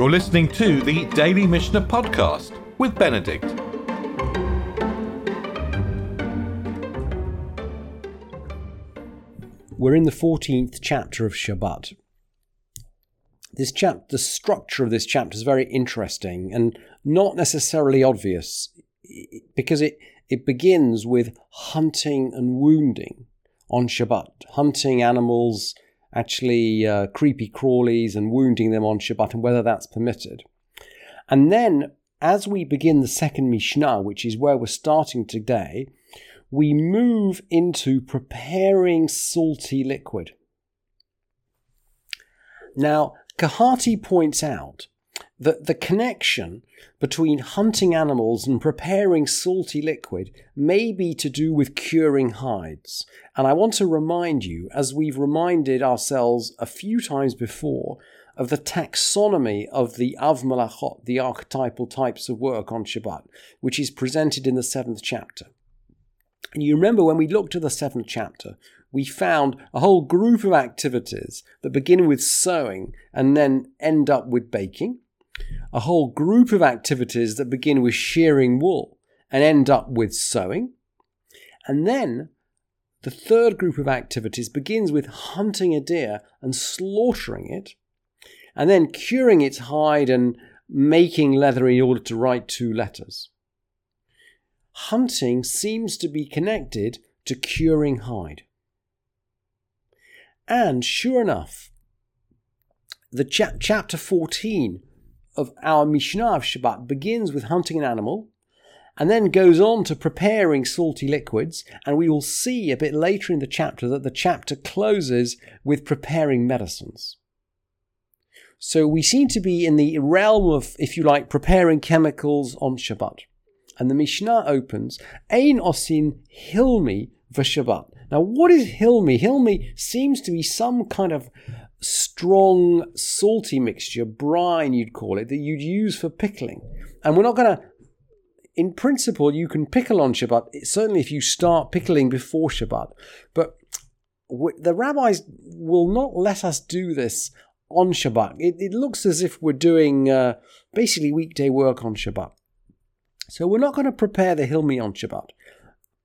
You're listening to the Daily Mishnah Podcast with Benedict. We're in the 14th chapter of Shabbat. This chap, the structure of this chapter is very interesting and not necessarily obvious because it, it begins with hunting and wounding on Shabbat, hunting animals, actually uh, creepy crawlies and wounding them on Shabbat and whether that's permitted. And then, as we begin the second Mishnah, which is where we're starting today, we move into preparing salty liquid. Now, Kehati points out that the connection between hunting animals and preparing salty liquid may be to do with curing hides. And I want to remind you, as we've reminded ourselves a few times before, of the taxonomy of the Av Malachot, the archetypal types of work on Shabbat, which is presented in the seventh chapter. And you remember when we looked at the seventh chapter, we found a whole group of activities that begin with sewing and then end up with baking a whole group of activities that begin with shearing wool and end up with sewing. And then the third group of activities begins with hunting a deer and slaughtering it, and then curing its hide and making leather in order to write two letters. Hunting seems to be connected to curing hide. And sure enough, the cha- chapter 14 of our Mishnah of Shabbat begins with hunting an animal and then goes on to preparing salty liquids. And we will see a bit later in the chapter that the chapter closes with preparing medicines. So we seem to be in the realm of, if you like, preparing chemicals on Shabbat. And the Mishnah opens, Ein osin hilmi v'Shabbat. Now, what is hilmi? Hilmi seems to be some kind of strong, salty mixture, brine you'd call it, that you'd use for pickling. And we're not going to, in principle, you can pickle on Shabbat, certainly if you start pickling before Shabbat. But the rabbis will not let us do this on Shabbat. It, it looks as if we're doing uh, basically weekday work on Shabbat. So we're not going to prepare the Hilmi on Shabbat.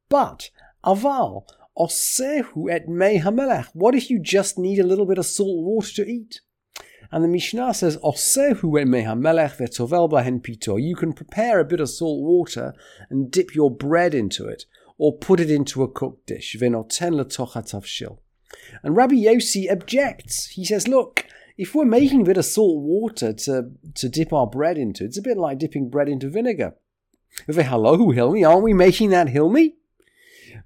But Aval, Osehu et mei hamelech. What if you just need a little bit of salt water to eat? And the Mishnah says, Osehu et mei hamelech vetovel bahen pito. You can prepare a bit of salt water and dip your bread into it, or put it into a cooked dish. Venoten letochat And Rabbi Yossi objects. He says, look, if we're making a bit of salt water to, to dip our bread into, it's a bit like dipping bread into vinegar. Hilmi, aren't we making that Hilmi?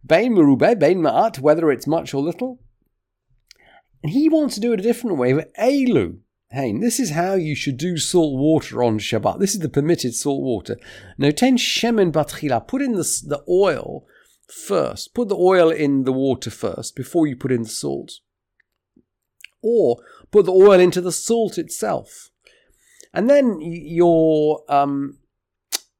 Bain Merube, Bain Ma'at, whether it's much or little. And he wants to do it a different way with Elu. Hey, this is how you should do salt water on Shabbat. This is the permitted salt water. No, ten shemen batchila. Put in the, the oil first. Put the oil in the water first before you put in the salt. Or put the oil into the salt itself. And then your um,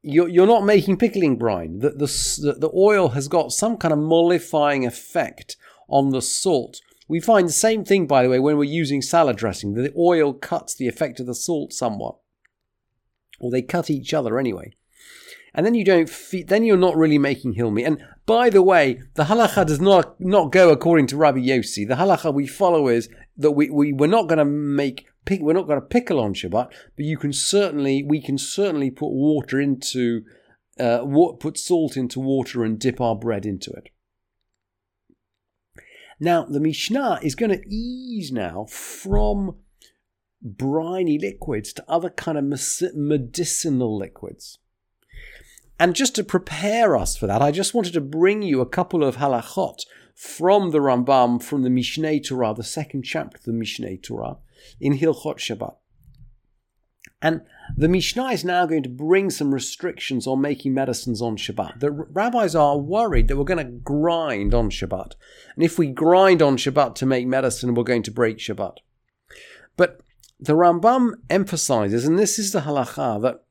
you're, you're not making pickling brine. The, the, the oil has got some kind of mollifying effect on the salt. We find the same thing, by the way, when we're using salad dressing. The oil cuts the effect of the salt somewhat. Or they cut each other anyway. And then you don't then you're not really making hilmi. And by the way, the halacha does not not go according to Rabbi Yossi. The halacha we follow is that we, we we're not going to make pick, we're not going to pickle on Shabbat, but you can certainly, we can certainly put water into, uh, put salt into water and dip our bread into it. Now, the Mishnah is going to ease now from briny liquids to other kind of medicinal liquids. And just to prepare us for that, I just wanted to bring you a couple of halachot from the Rambam, from the Mishneh Torah, the second chapter of the Mishneh Torah, in Hilchot Shabbat. And the Mishnah is now going to bring some restrictions on making medicines on Shabbat. The rabbis are worried that we're going to grind on Shabbat. And if we grind on Shabbat to make medicine, we're going to break Shabbat. But the Rambam emphasizes, and this is the halacha, that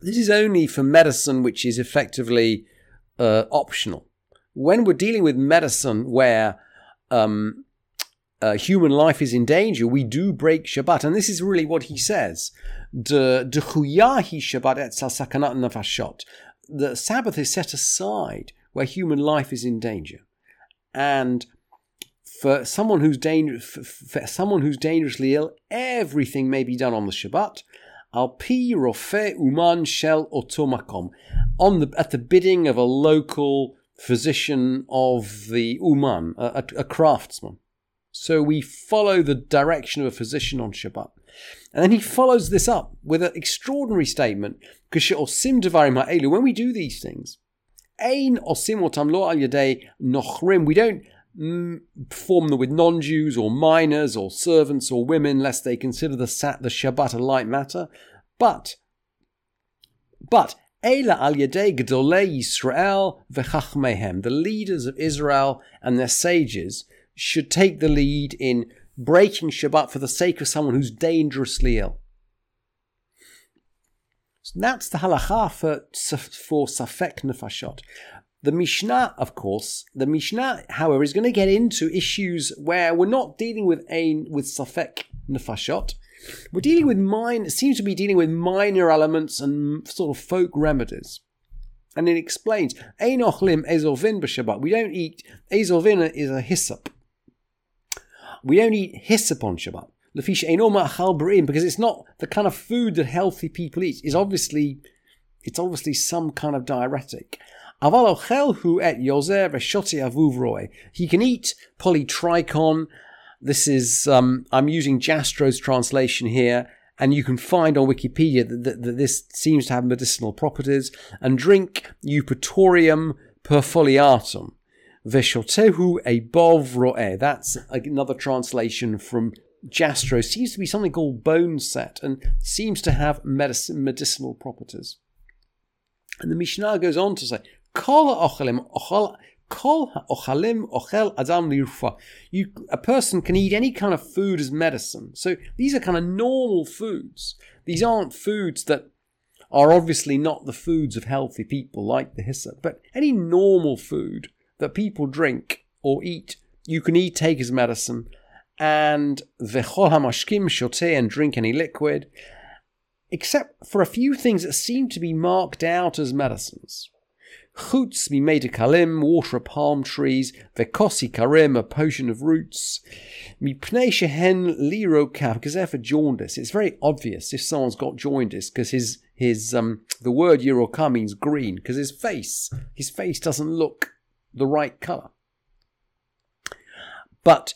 this is only for medicine which is effectively uh, optional. When we're dealing with medicine where um, uh, human life is in danger, we do break Shabbat. And this is really what he says. The Shabbat nafashot. The Sabbath is set aside where human life is in danger. And for someone who's danger, for someone who's dangerously ill, everything may be done on the Shabbat. Al pi rofe uman shel otomakom, on the at the bidding of a local physician of the uman, a, a, a craftsman. So we follow the direction of a physician on Shabbat. And then he follows this up with an extraordinary statement, when we do these things, ain osim lo al yaday nochrim. we don't mm, perform them with non-Jews or minors or servants or women, lest they consider the, the Shabbat a light matter. But, but Ela al Yadei Gedolei Yisrael v'chachmehem, the leaders of Israel and their sages should take the lead in breaking Shabbat for the sake of someone who's dangerously ill. So that's the halacha for, for Safek Nefashot. The Mishnah, of course, the Mishnah, however, is going to get into issues where we're not dealing with with Safek Nefashot. We're dealing with mine, seems to be dealing with minor elements and sort of folk remedies. And it explains, Ein ochlim ezovin b'Shabbat. We don't eat, ezovin is a hyssop. We don't eat hyssop on Shabbat. Because it's not the kind of food that healthy people eat. It's obviously, it's obviously some kind of diuretic. Aval ochelhu et yozer v'shoti. He can eat polytrichon. This is, um, I'm using Jastrow's translation here, and you can find on Wikipedia that, that, that this seems to have medicinal properties. And drink Eupatorium perfoliatum. Veshotehu ebov ro'eh. That's another translation from Jastro. Seems to be something called bone set and seems to have medicine, medicinal properties. And the Mishnah goes on to say, ochal Kol ochel adam lirfa. You, a person can eat any kind of food as medicine. So these are kind of normal foods. These aren't foods that are obviously not the foods of healthy people like the hyssop, but any normal food that people drink or eat, you can eat, take as medicine, and v'chol hamashkim shoteh and drink any liquid, except for a few things that seem to be marked out as medicines. Chutz mi made a kalim, water of palm trees, vekosi karim, a potion of roots, mi pnei shehen liro kav, because they're for jaundice. It's very obvious if someone's got jaundice, because his his um the word yiroka means green, because his face his face doesn't look the right color. But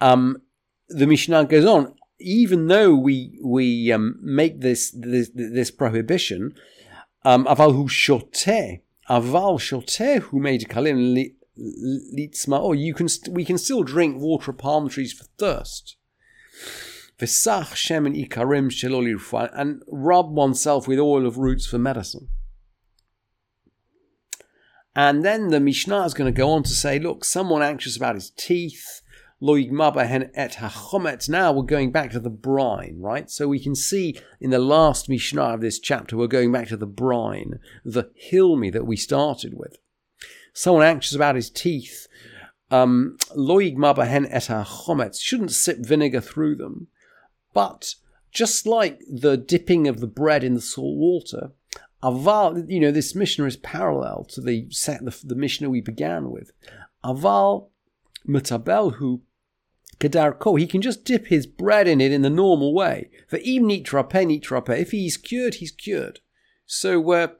um, the Mishnah goes on. Even though we we um, make this this, this prohibition, um, aval shoteh, aval who made kalim litzma. Oh, you can we can still drink water of palm trees for thirst. V'sach shemen ikarim sheloli and rub oneself with oil of roots for medicine. And then the Mishnah is going to go on to say, look, someone anxious about his teeth, loig mabahen et hachomet. Now we're going back to the brine, right? So we can see in the last Mishnah of this chapter, we're going back to the brine, the hilmi that we started with. Someone anxious about his teeth, um, loig mabahen et hachomet, shouldn't sip vinegar through them. But just like the dipping of the bread in the salt water, Aval, you know, this Mishnah is parallel to the set the, the Mishnah we began with. Aval mutabelhu kadarko. He can just dip his bread in it in the normal way. For nitrape. If he's cured, he's cured. So we're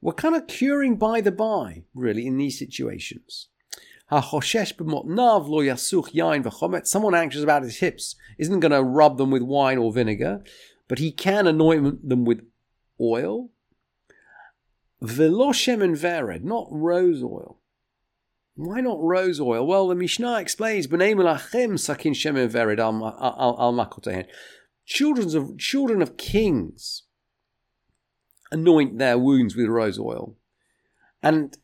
we're kind of curing by the by, really, in these situations. Someone anxious about his hips isn't going to rub them with wine or vinegar, but he can anoint them with oil Velo shemen vered, not rose oil. Why not rose oil? Well, the Mishnah explains, sakin shemen vered al, makotehen. Children of, children of kings anoint their wounds with rose oil. And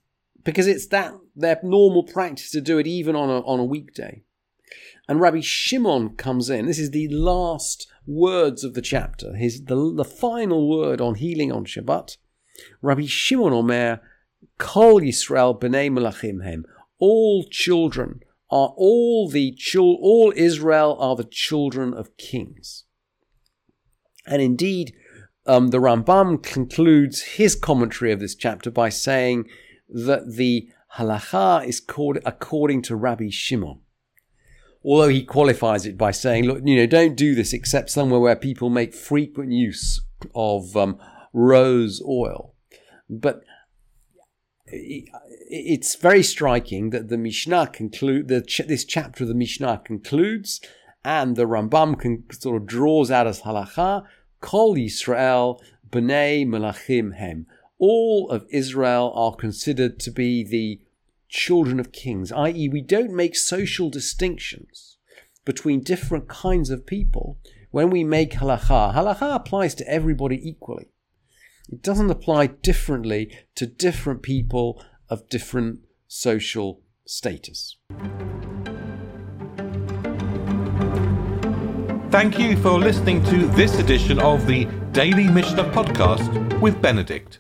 because it's that their normal practice to do it even on a, on a weekday. And Rabbi Shimon comes in. This is the last words of the chapter. His the, the final word on healing on Shabbat. Rabbi Shimon Omer, Kol Yisrael b'nei melachim hem. All children are all the chil- all Israel are the children of kings. And indeed, um, the Rambam concludes his commentary of this chapter by saying that the halacha is called according to Rabbi Shimon. Although he qualifies it by saying, look, you know, don't do this except somewhere where people make frequent use of um, rose oil. But it's very striking that the Mishnah conclude the, this chapter of the Mishnah concludes, and the Rambam can, sort of draws out as halacha Kol Yisrael bnei melachim hem. All of Israel are considered to be the children of kings, i.e., we don't make social distinctions between different kinds of people when we make halacha. Halacha applies to everybody equally. It doesn't apply differently to different people of different social status. Thank you for listening to this edition of the Daily Mishnah Podcast with Benedict.